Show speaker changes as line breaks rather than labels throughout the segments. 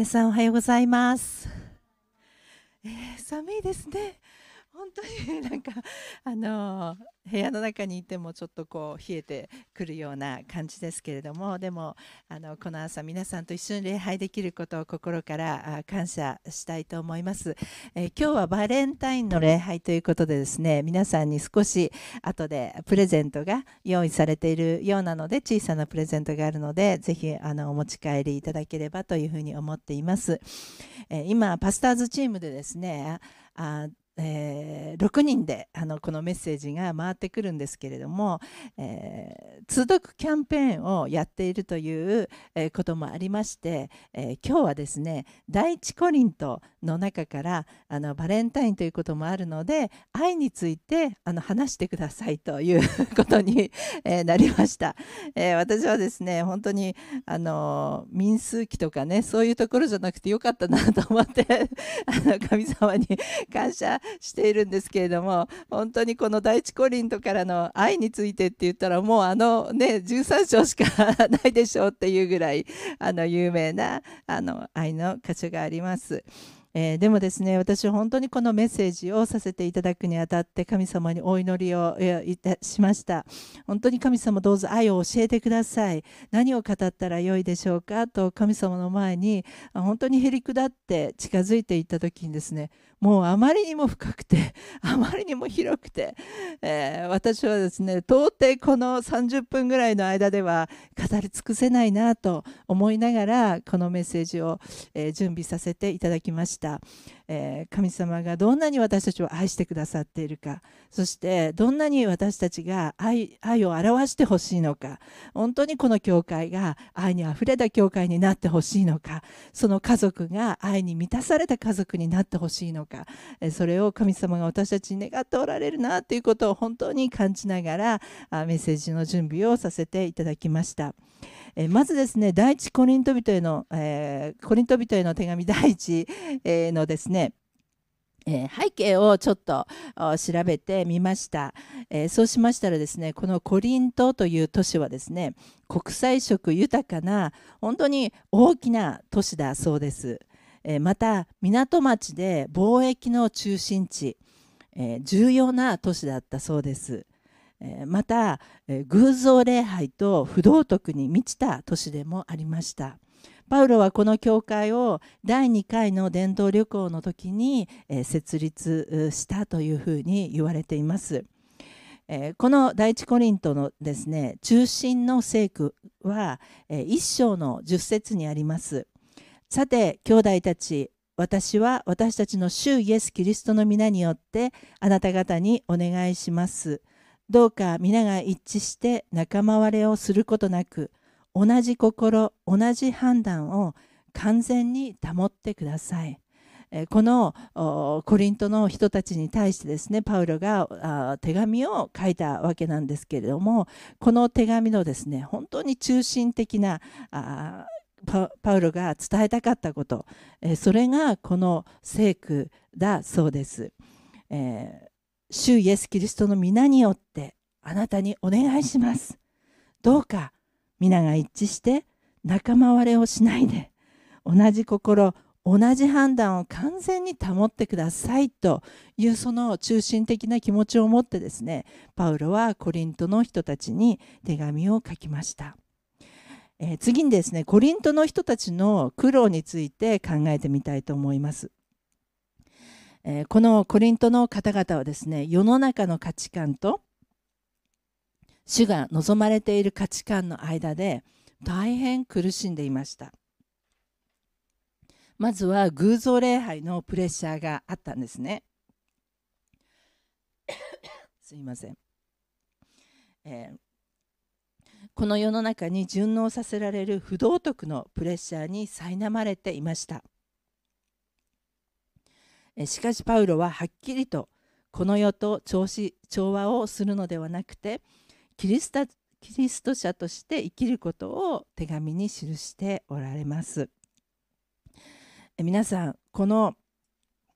皆さんおはようございます、えー、寒いですね。本当になんかあの部屋の中にいてもちょっとこう冷えてくるような感じですけれどもでもあのこの朝皆さんと一緒に礼拝できることを心から感謝したいと思います、えー、今日はバレンタインの礼拝ということでですね。皆さんに少し後でプレゼントが用意されているようなので小さなプレゼントがあるのでぜひあのお持ち帰りいただければというふうに思っています、えー、今パスターズチームでですねあえー、6人であのこのメッセージが回ってくるんですけれども、えー、通読キャンペーンをやっているという、えー、こともありまして、え今日はですね第一コリントの中からあのバレンタインということもあるので愛についてあの話してくださいという ことに、えなりました、え私はですね本当にあの民数記とかねそういうところじゃなくてよかったなと思って あの神様に感謝 しているんですけれども本当にこの第一コリントからの愛についてって言ったらもうあのね13章しかないでしょうっていうぐらいあの有名なあの愛の箇所があります。えー、でもですね私本当にこのメッセージをさせていただくにあたって神様にお祈りをいたしました。本当に神様どうぞ愛を教えてください。何を語ったらよいでしょうか？と神様の前に本当にへりくだって近づいていった時にですねもうあまりにも深くてあまりにも広くて、えー、私はですね到底この30分ぐらいの間では語り尽くせないなと思いながらこのメッセージを、え、準備させていただきました。した。えー、神様がどんなに私たちを愛してくださっているかそしてどんなに私たちが愛愛を表してほしいのか本当にこの教会が愛にあふれた教会になってほしいのかその家族が愛に満たされた家族になってほしいのかえそれを神様が私たちに願っておられるなということを本当に感じながらあメッセージの準備をさせていただきました。えまずですね第一コリント人への、えー、コリント人への手紙第一、えー、のですねえー、背景をちょっと調べてみました、えー、そうしましたらですねこのコリントという都市はですね国際色豊かな本当に大きな都市だそうです、えー、また港町で貿易の中心地、え重要な都市だったそうです。えまたえ偶像礼拝と不道徳に満ちた年でもありました。パウロはこの教会を第2回の伝道旅行の時に設立したというふうに言われています。この第一コリントのですね中心の聖句は一章の10節にあります。さて兄弟たち私は私たちの主イエス・キリストの皆によってあなた方にお願いします。どうか皆が一致して仲間割れをすることなく同じ心同じ判断を完全に保ってください。このコリントの人たちに対してですねパウロが手紙を書いたわけなんですけれどもこの手紙のですね本当に中心的なパウロが伝えたかったことそれがこの聖句だそうです。えー主イエス・キリストの皆によってあなたにお願いします。どうか皆が一致して仲間割れをしないで同じ心同じ判断を完全に保ってくださいというその中心的な気持ちを持ってですねパウロはコリントの人たちに手紙を書きました、えー、次にですねコリントの人たちの苦労について考えてみたいと思います。えー、このコリントの方々はですね世の中の価値観と主が望まれている価値観の間で大変苦しんでいました。まずは偶像礼拝のプレッシャーがあったんですね。すいません、えー、この世の中に順応させられる不道徳のプレッシャーに苛まれていました。しかしパウロははっきりとこの世と調子調和をするのではなくてキリストキリスト者として生きることを手紙に記しておられます。え皆さんこの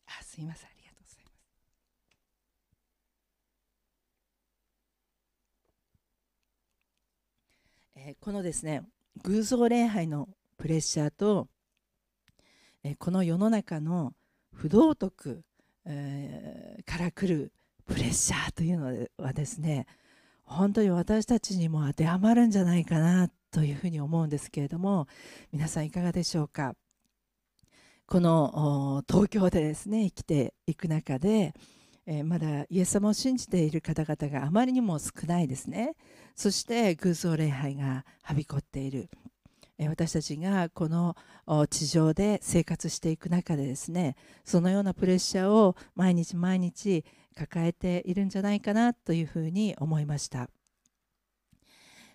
あすいませんありがとうございます。えこのですね偶像礼拝のプレッシャーとえこの世の中の不道徳、えー、から来るプレッシャーというのはですね本当に私たちにも当てはまるんじゃないかなというふうに思うんですけれども皆さんいかがでしょうか？この東京でですね生きていく中で、えー、まだイエス様を信じている方々があまりにも少ないですね。そして偶像礼拝がはびこっている、えー、私たちがこの地上で生活していく中でですねそのようなプレッシャーを毎日毎日抱えているんじゃないかなというふうに思いました。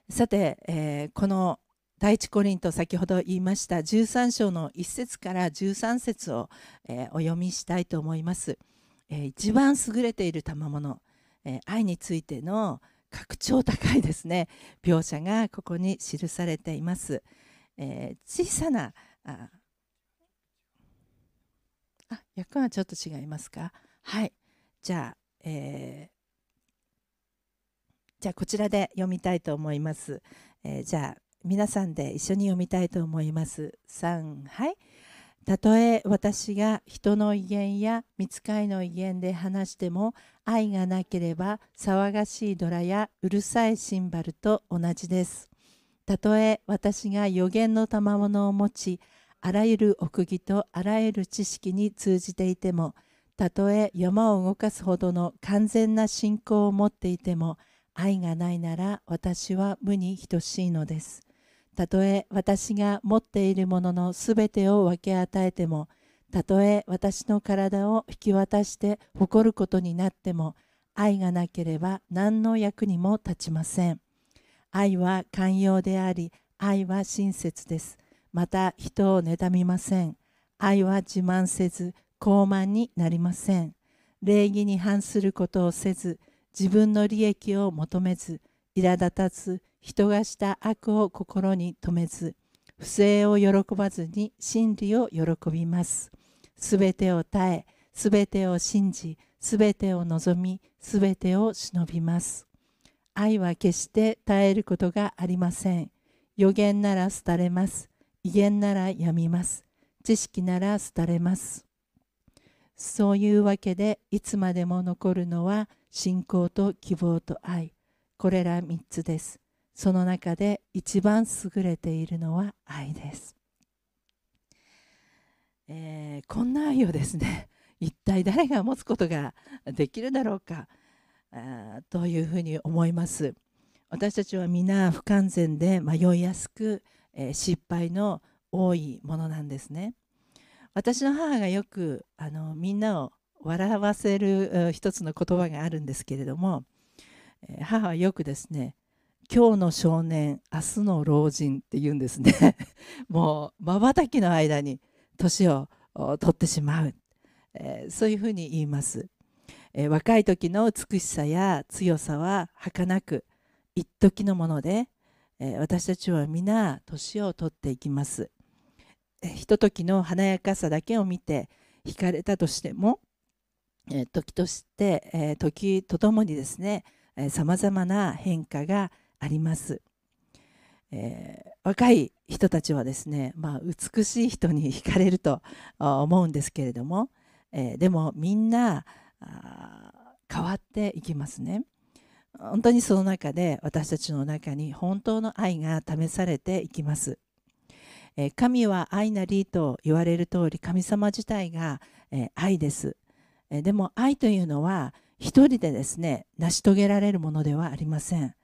さて、えー、この第一コリント先ほど言いました13章の1節から13節を、えー、お読みしたいと思います、えー、一番優れている賜物、えー、愛についての格調高いですね。描写がここに記されています、え小さなああ役はちょっと違いますか？はい。じゃあ、えーじゃあこちらで読みたいと思います、えじゃあ皆さんで一緒に読みたいと思います。3はいたとえ私が人の威厳や見つかいの威厳で話しても愛がなければ騒がしいドラやうるさいシンバルと同じです。たとえ私が予言の賜物を持ちあらゆる奥義とあらゆる知識に通じていてもたとえ山を動かすほどの完全な信仰を持っていても愛がないなら私は無に等しいのです。たとえ私が持っているもののすべてを分け与えてもたとえ私の体を引き渡して誇ることになっても愛がなければ何の役にも立ちません。愛は寛容であり愛は親切です。また人を妬みません。愛は自慢せず傲慢になりません。礼儀に反することをせず自分の利益を求めず苛立たず人がした悪を心に留めず不正を喜ばずに真理を喜びます。すべてを耐えすべてを信じすべてを望みすべてを忍びます。愛は決して絶えることがありません。予言なら廃れます。威厳ならやみます知識なら廃れます。そういうわけでいつまでも残るのは信仰と希望と愛。これら3つです。その中で一番優れているのは愛です、えー、こんな愛をですね 一体誰が持つことができるだろうか。あというふうに思います。私たちは皆不完全で迷いやすく、えー、失敗の多いものなんですね。私の母がよくあのみんなを笑わせる一つの言葉があるんですけれども母はよくですね今日の少年明日の老人って言うんですね。もうまばたきの間に年を取ってしまう、えー、そういうふうに言います、えー、若い時の美しさや強さは儚く一時のもので、えー、私たちは皆年を取っていきます、ひとときの華やかさだけを見て惹かれたとしても、え時として、え時とともにですねさまざまな変化があります。えー、若い人たちはですね、まあ、美しい人に惹かれると思うんですけれども、えー、でもみんな変わっていきますね。本当にその中で私たちの中に本当の愛が試されていきます。え、神は愛なりと言われる通り神様自体が、え、愛です、え、でも愛というのは一人でですね成し遂げられるものではありません。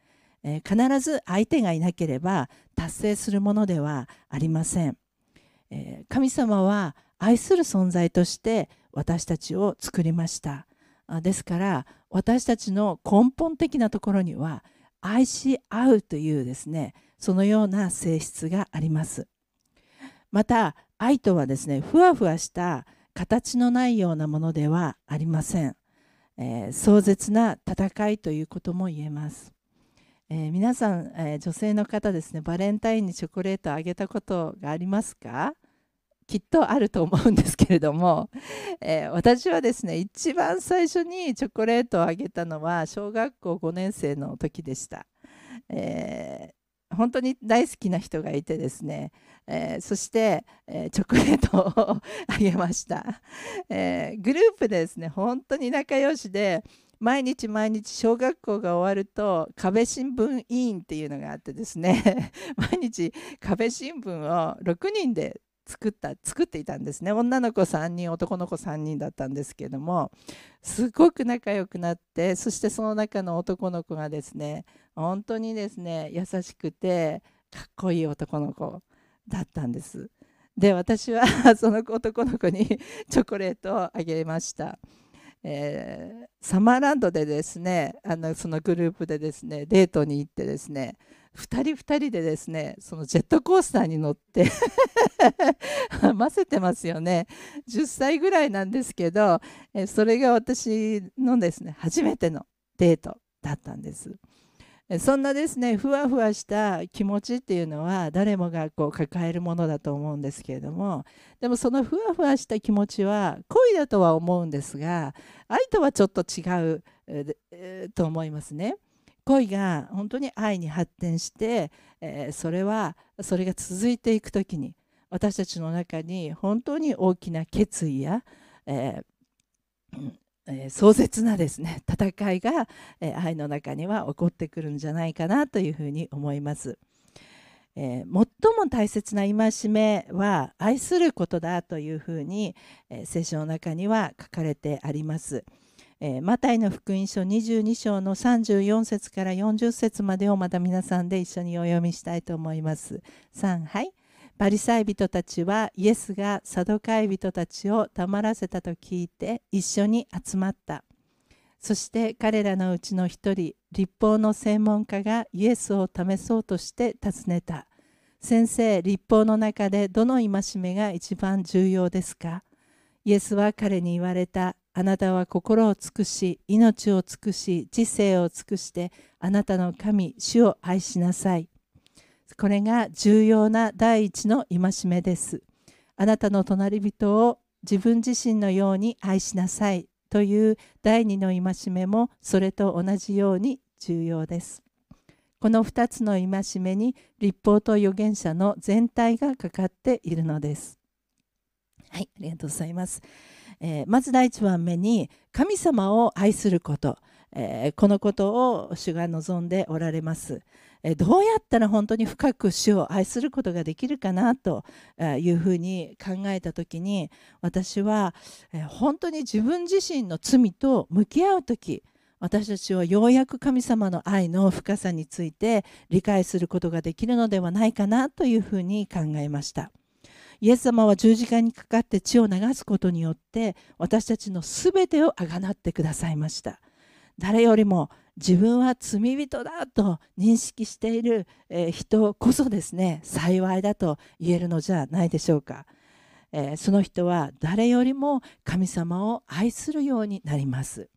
え必ず相手がいなければ達成するものではありません、え神様は愛する存在として私たちを作りました。ですから私たちの根本的なところには愛し合うというですねそのような性質があります。また愛とはですねふわふわした形のないようなものではありません、えー、壮絶な戦いということも言えます。えー、皆さん、えー、女性の方ですねバレンタインにチョコレートをあげたことがありますか？きっとあると思うんですけれども、えー、私はですね一番最初にチョコレートをあげたのは小学校5年生の時でした、え本当に大好きな人がいてですね、えー、そして、えー、チョコレートをあげました、えー、グループでですね本当に仲良しで毎日毎日小学校が終わると壁新聞委員っていうのがあってですね 毎日壁新聞を6人で作った作っていたんですね女の子3人男の子3人だったんですけどもすごく仲良くなってそしてその中の男の子がですね本当にですね優しくてかっこいい男の子だったんです。で私は その男の子に チョコレートをあげました。えー、サマーランドでですねあのそのグループでですねデートに行ってですね2人2人でですねそのジェットコースターに乗って ませてますよね10歳ぐらいなんですけど、それが私のですね初めてのデートだったんです。そんなですねふわふわした気持ちっていうのは誰もがこう抱えるものだと思うんですけれどもでもそのふわふわした気持ちは恋だとは思うんですが愛とはちょっと違うと思いますね。恋が本当に愛に発展して、えー、それはそれが続いていく時に私たちの中に本当に大きな決意や、えーえー、壮絶なですね戦いが、えー、愛の中には起こってくるんじゃないかなというふうに思います。えー、最も大切な戒めは愛することだというふうに、え、聖書の中には書かれてあります。マタイの福音書22章の34節から40節までをまた皆さんで一緒にお読みしたいと思います。3はい。パリサイ人たちはイエスがサドカイ人たちを黙らせたと聞いて一緒に集まった。そして彼らのうちの一人立法の専門家がイエスを試そうとして尋ねた。先生立法の中でどの戒めが一番重要ですか？イエスは彼に言われた。あなたは心を尽くし命を尽くし知性を尽くしてあなたの神主を愛しなさいこれが重要な第一の戒めです。あなたの隣人を自分自身のように愛しなさいという第二の戒めもそれと同じように重要です。この2つの戒めに立法と預言者の全体がかかっているのです。はい、ありがとうございます。えー、まず第1番目に神様を愛すること、えー、このことを主が望んでおられます。どうやったら本当に深く主を愛することができるかなというふうに考えた時に私は本当に自分自身の罪と向き合う時私たちはようやく神様の愛の深さについて理解することができるのではないかなというふうに考えました。イエス様は十字架にかかって血を流すことによって私たちの全てをあがなってくださいました。誰よりも自分は罪人だと認識している人こそですね幸いだと言えるのじゃないでしょうか、その人は誰よりも神様を愛するようになります、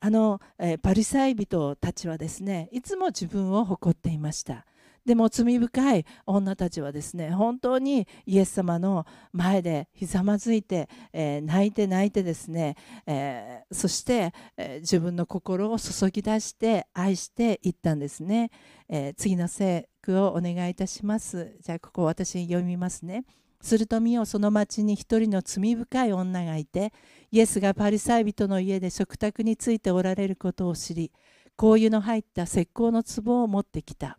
あの、えパリサイ人たちはですねいつも自分を誇っていました。でも罪深い女たちはですね本当にイエス様の前でひざまずいて、えー、泣いて泣いてですね、えー、そして、えー、自分の心を注ぎ出して愛していったんですね、え次の聖句をお願いいたします。じゃあここ私読みますね。すると見よその町に一人の罪深い女がいてイエスがパリサイ人の家で食卓についておられることを知り香油の入った石膏の壺を持ってきた。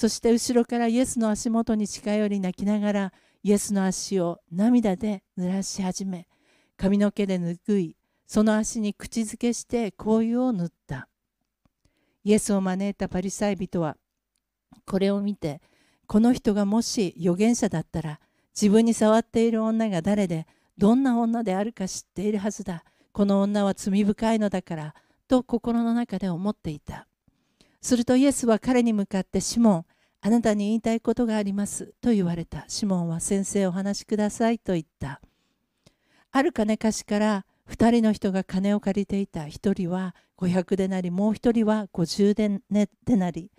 そして後ろからイエスの足元に近寄り泣きながらイエスの足を涙で濡らし始め髪の毛で拭いその足に口づけして香油を塗った。イエスを招いたパリサイ人はこれを見てこの人がもし預言者だったら自分に触っている女が誰でどんな女であるか知っているはずだ。この女は罪深いのだからと心の中で思っていた。するとイエスは彼に向かってシモンあなたに言いたいことがありますと言われたシモンは先生お話しくださいと言った。ある金貸しから2人の人が金を借りていた。1人は500でなりもう1人は50でなり。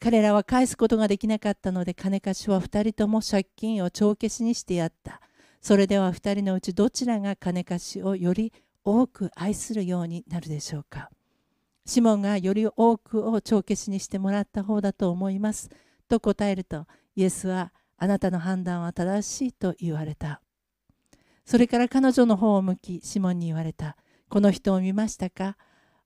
彼らは返すことができなかったので金貸しは2人とも借金を帳消しにしてやった。それでは2人のうちどちらが金貸しをより多く愛するようになるでしょうか。シモンがより多くを帳消しにしてもらった方だと思います。と答えるとイエスはあなたの判断は正しいと言われた。それから彼女の方を向きシモンに言われた。この人を見ましたか？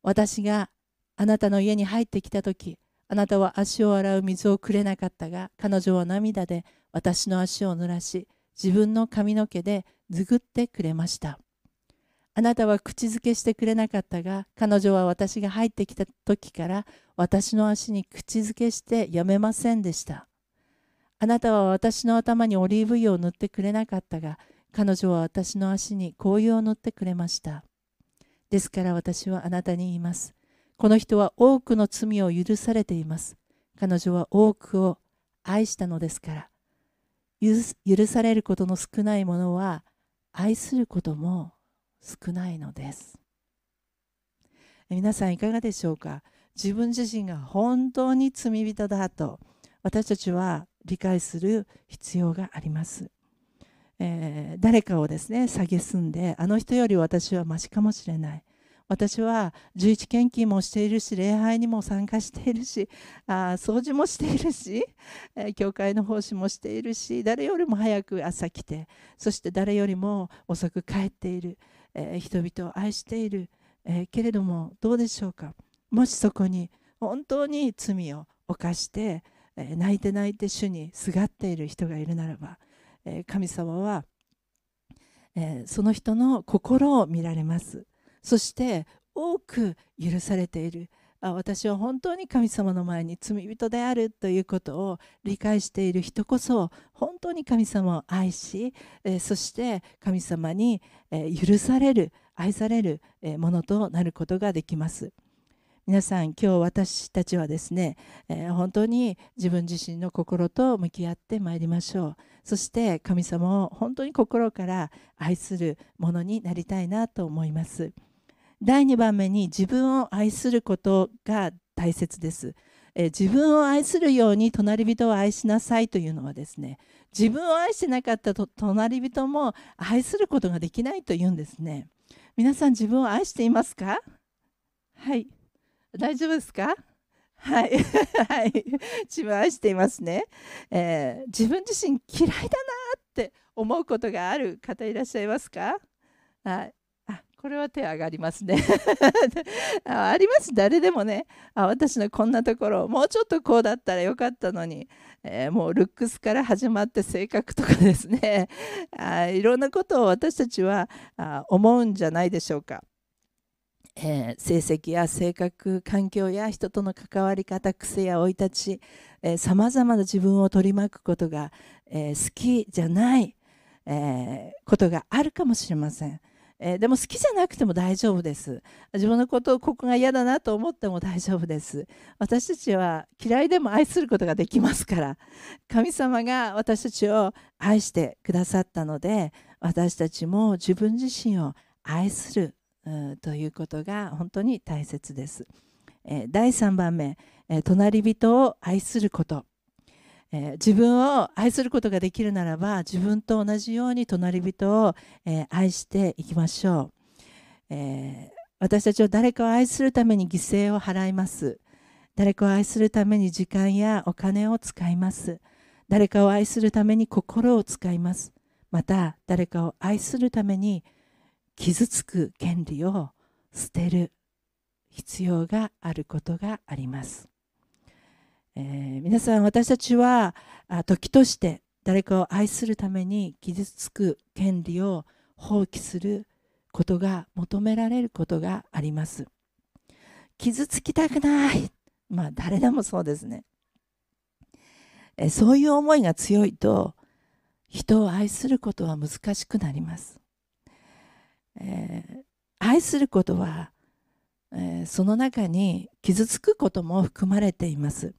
私があなたの家に入ってきた時あなたは足を洗う水をくれなかったが彼女は涙で私の足を濡らし自分の髪の毛でずぐってくれました。あなたは口づけしてくれなかったが彼女は私が入ってきた時から私の足に口づけしてやめませんでした。あなたは私の頭にオリーブ油を塗ってくれなかったが彼女は私の足に香油を塗ってくれました。ですから私はあなたに言います。この人は多くの罪を許されています。彼女は多くを愛したのですから。許されることの少ないものは愛することも少ないのです。皆さんいかがでしょうか？自分自身が本当に罪人だと私たちは理解する必要があります、えー、誰かをですね蔑んであの人より私はましかもしれない。私は十一献金もしているし礼拝にも参加しているしあ掃除もしているし、えー、教会の奉仕もしているし誰よりも早く朝来てそして誰よりも遅く帰っている、え、人々を愛している、え、けれどもどうでしょうか？もしそこに本当に罪を犯して、え泣いて泣いて主にすがっている人がいるならば、え神様は、えその人の心を見られます。そして多く許されている。私は本当に神様の前に罪人であるということを理解している人こそ本当に神様を愛し、えそして神様に、え許される愛されるものとなることができます。皆さん今日私たちはですね、えー、本当に自分自身の心と向き合ってまいりましょうそして神様を本当に心から愛するものになりたいなと思います第2番目に自分を愛することが大切です、え、自分を愛するように隣人を愛しなさいというのはですね自分を愛してなかったと隣人も愛することができないというんですね。皆さん自分を愛していますか？はい。大丈夫ですか？はい、はい、自分を愛していますね、えー、自分自身嫌いだなって思うことがある方いらっしゃいますか？はい。これは手上がりますね。ああります。誰でもね。あ私のこんなところもうちょっとこうだったらよかったのに、えー、もうルックスから始まって性格とかですね。あいろんなことを私たちはあ思うんじゃないでしょうか。えー、成績や性格環境や人との関わり方癖や生い立ちさまざまな自分を取り巻くことが、えー、好きじゃない、えー、ことがあるかもしれません、えでも好きじゃなくても大丈夫です。自分のことをここが嫌だなと思っても大丈夫です。私たちは嫌いでも愛することができますから。神様が私たちを愛してくださったので私たちも自分自身を愛するということが本当に大切です。え第3番目、え隣人を愛すること、え自分を愛することができるならば自分と同じように隣人を、え愛していきましょう、え私たちは誰かを愛するために犠牲を払います。誰かを愛するために時間やお金を使います。誰かを愛するために心を使います。また誰かを愛するために傷つく権利を捨てる必要があることがあります、えー、皆さん私たちは時として誰かを愛するために傷つく権利を放棄することが求められることがあります。傷つきたくない。まあ誰でもそうですね。えそういう思いが強いと人を愛することは難しくなります。えー、愛することは、えー、その中に傷つくことも含まれています、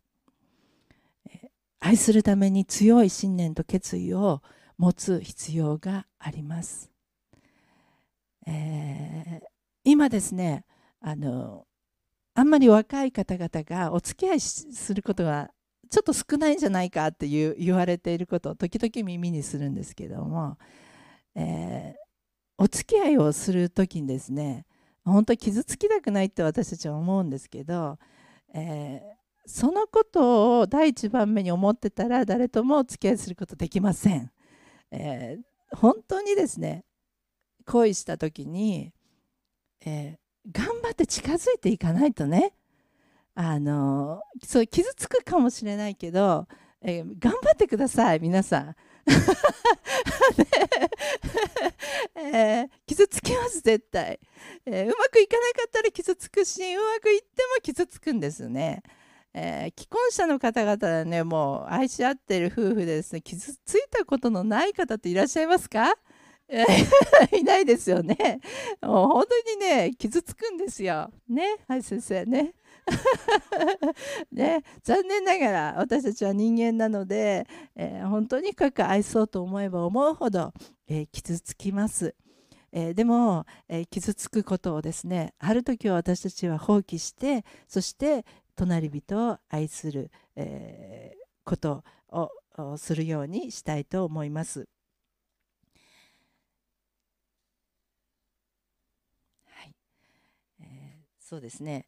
愛するために強い信念と決意を持つ必要があります、え今ですねあのあんまり若い方々がお付き合いすることがちょっと少ないんじゃないかっていう言われていることを時々耳にするんですけども、えー、お付き合いをする時にですね本当傷つきたくないって私たちは思うんですけど、えー、そのことを第一番目に思ってたら誰ともお付き合いすることできません。えー、本当にですね恋した時に、えー、頑張って近づいていかないとねあのそう傷つくかもしれないけど、えー、頑張ってください皆さん。えー、傷つきます絶対、えー、うまくいかなかったら傷つくしうまくいっても傷つくんですね、えー、既婚者の方々はねもう愛し合ってる夫婦でですね傷ついたことのない方っていらっしゃいますか？いないですよね。もう本当にね傷つくんですよ。ね？はい先生ね？ね、残念ながら私たちは人間なので、えー、本当に深く愛そうと思えば思うほど、えー、傷つきます。えー、でも、え傷つくことをですねある時は私たちは放棄してそして隣人を愛する、えーことをするようにしたいと思います。はいえーそうですね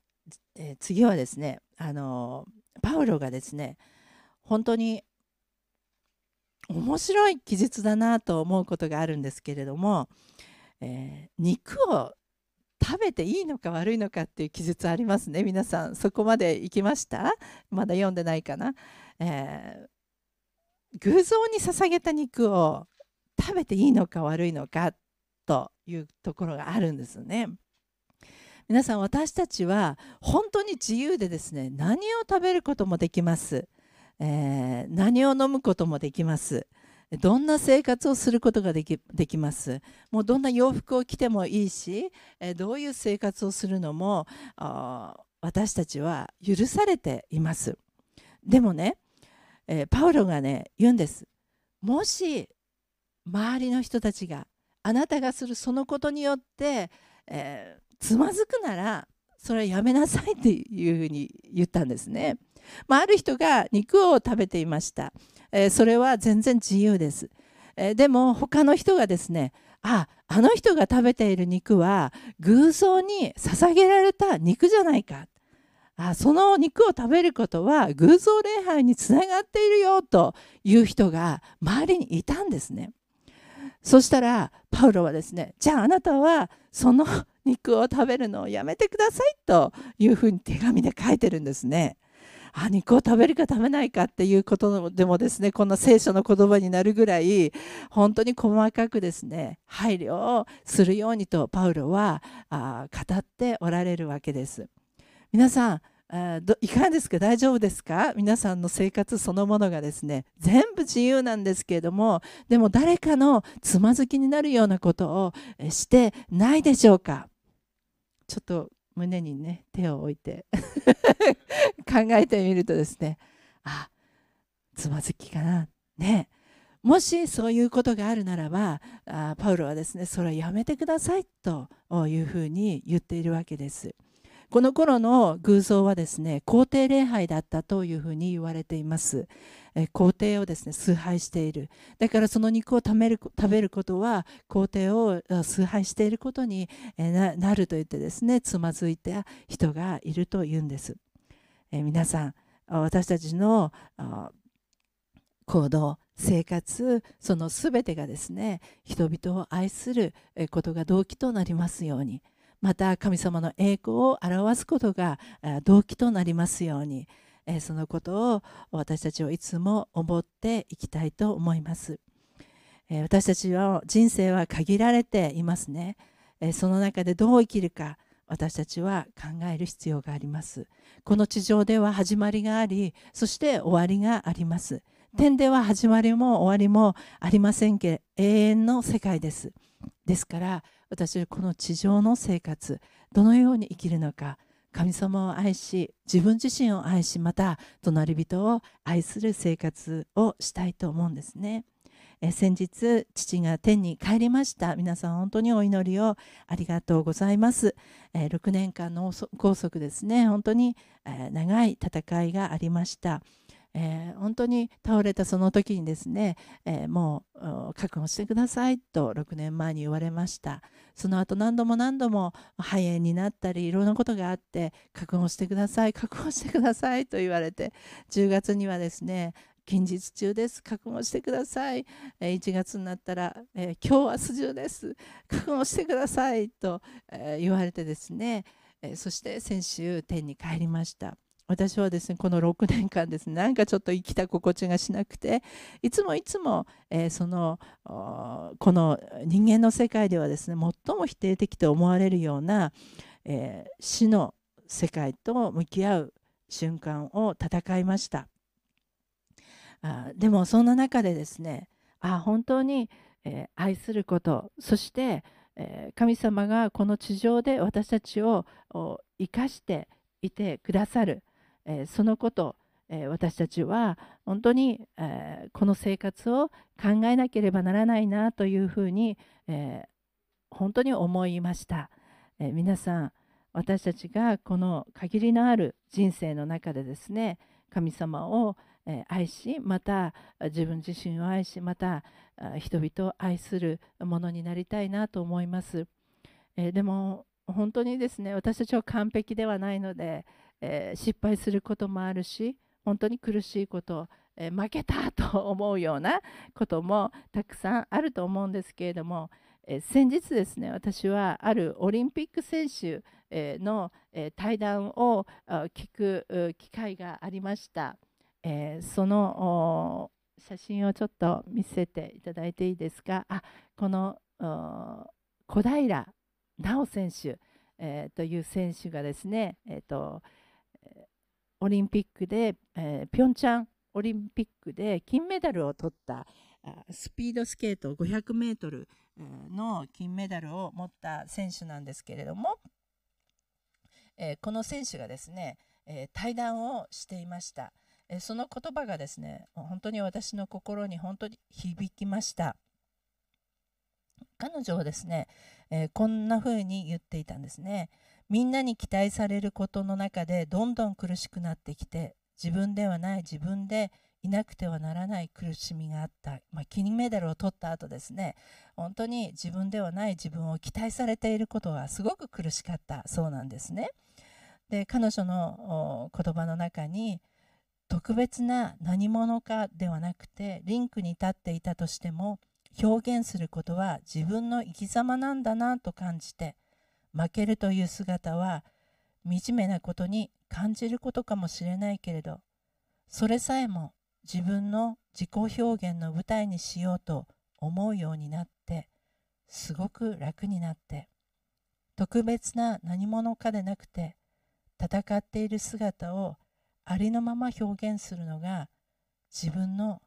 えー、次はですねあのパウロがですね本当に面白い記述だなと思うことがあるんですけれども、えー、肉を食べていいのか悪いのかっていう記述ありますね。皆さんそこまで行きました？まだ読んでないかな、えー、偶像に捧げた肉を食べていいのか悪いのかというところがあるんですね。皆さん私たちは本当に自由でですね何を食べることもできます、えー、何を飲むこともできます。どんな生活をすることができできます？もうどんな洋服を着てもいいし、どういう生活をするのも私たちは許されていますでもね、え、パウロがね言うんですもし周りの人たちがあなたがするそのことによって、えー、つまずくならそれはやめなさいっていうふうに言ったんですね。まあ、ある人が肉を食べていました。えー、それは全然自由です。えー、でも他の人がですねああの人が食べている肉は偶像に捧げられた肉じゃないかあその肉を食べることは偶像礼拝につながっているよという人が周りにいたんですね。そしたらパウロはですねじゃああなたはその肉を食べるのをやめてくださいというふうに手紙で書いてるんですね。あ肉を食べるか食べないかっていうことでもですねこの聖書の言葉になるぐらい本当に細かくですね配慮をするようにとパウロはあ語っておられるわけです。皆さんどいかがですか？大丈夫ですか？皆さんの生活そのものがですね全部自由なんですけれどもでも誰かのつまずきになるようなことをしてないでしょうか？ちょっと胸にね手を置いて 考えてみるとですねあつまずきかなねもしそういうことがあるならばあパウロはですねそれはやめてくださいというふうに言っているわけです。この頃の偶像はですね皇帝礼拝だったというふうに言われています。皇帝をですね崇拝している。だからその肉を食べる食べることは皇帝を崇拝していることになると言ってですねつまずいた人がいるというんです。え皆さん私たちの行動生活その全てがですね人々を愛することが動機となりますように。また神様の栄光を表すことが動機となりますように。えそのことを私たちをいつも思っていきたいと思います、え私たちの人生は限られていますね、えその中でどう生きるか私たちは考える必要があります。この地上では始まりがありそして終わりがあります。天では始まりも終わりもありませんけ永遠の世界です。ですから私はこの地上の生活どのように生きるのか神様を愛し自分自身を愛しまた隣人を愛する生活をしたいと思うんですね。え先日父が天に帰りました。皆さん本当にお祈りをありがとうございます、え6年間の拘束ですね。本当に、え長い戦いがありました、えー、本当に倒れたその時にですね、えー、もう覚悟してくださいと6年前に言われました。その後何度も何度も肺炎になったりいろんなことがあって覚悟してください覚悟してくださいと言われて10月にはですね近日中です覚悟してください、1月になったら、えー、今日は素中です覚悟してくださいと、えー、言われてですね、えそして先週天に帰りました。私はですねこの6年間ですねなんかちょっと生きた心地がしなくていつもいつも、えー、そのこの人間の世界ではですね最も否定的と思われるような、えー、死の世界と向き合う瞬間を戦いました。あでもそんな中でですねあ本当に、えー、愛することそして、え神様がこの地上で私たちを生かしていてくださる。えそのこと、え私たちは本当に、えこの生活を考えなければならないなというふうに、え本当に思いました、え皆さん私たちがこの限りのある人生の中でですね神様を愛しまた自分自身を愛しまた人々を愛するものになりたいなと思います。えでも本当にですね私たちは完璧ではないので、えー、失敗することもあるし本当に苦しいこと、え、負けたと思うようなこともたくさんあると思うんですけれども、え、先日ですね私はあるオリンピック選手えのえ対談を聞く機会がありました。えその写真をちょっと見せていただいていいですか？あこの小平奈緒選手、え、という選手がですね、えーとオリンピックで、えー、ピョンチャンオリンピックで金メダルを取ったスピードスケート500メートルの金メダルを持った選手なんですけれども、えー、この選手がですね、えー、対談をしていました、えー、その言葉がですね本当に私の心に本当に響きました。彼女はですね、えこんな風に言っていたんですね。みんなに期待されることの中でどんどん苦しくなってきて自分ではない自分でいなくてはならない苦しみがあった、まあ、金メダルを取った後ですね。本当に自分ではない自分を期待されていることはすごく苦しかった。そうなんですね。で彼女の言葉の中に特別な何者かではなくてリンクに立っていたとしても表現することは自分の生き様なんだなと感じて負けるという姿は惨めなことに感じることかもしれないけれどそれさえも自分の自己表現の舞台にしようと思うようになってすごく楽になって特別な何者かでなくて戦っている姿をありのまま表現するのが自分の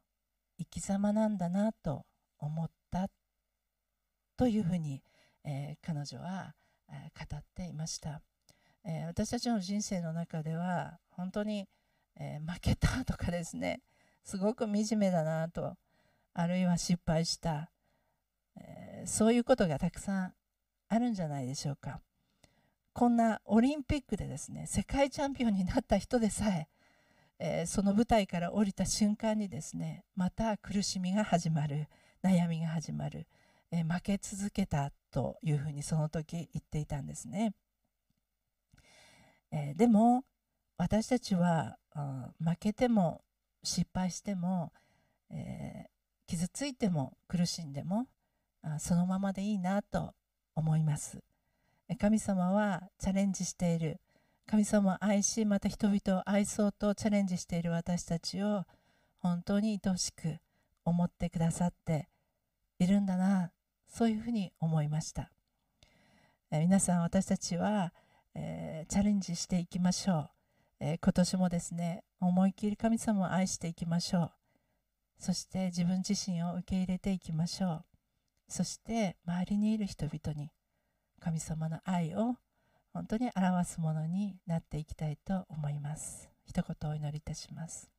生き様なんだなと思ったというふうに、えー、彼女は語っていました、え、私たちの人生の中では本当に、え、負けたとかですねすごく惨めだなとあるいは失敗した、え、そういうことがたくさんあるんじゃないでしょうか。こんなオリンピックでですね世界チャンピオンになった人でさええー、その舞台から降りた瞬間にですねまた苦しみが始まる悩みが始まる、えー、負け続けたというふうにその時言っていたんですね。えー、でも私たちは、うん、負けても失敗しても、えー、傷ついても苦しんでもあそのままでいいなと思います。神様はチャレンジしている神様を愛しまた人々を愛そうとチャレンジしている私たちを本当に愛しく思ってくださっているんだなそういうふうに思いました、え、皆さん私たちは、えー、チャレンジしていきましょう、えー、今年もですね思い切り神様を愛していきましょう。そして自分自身を受け入れていきましょう。そして周りにいる人々に神様の愛を本当に表すものになっていきたいと思います。一言お祈りいたします。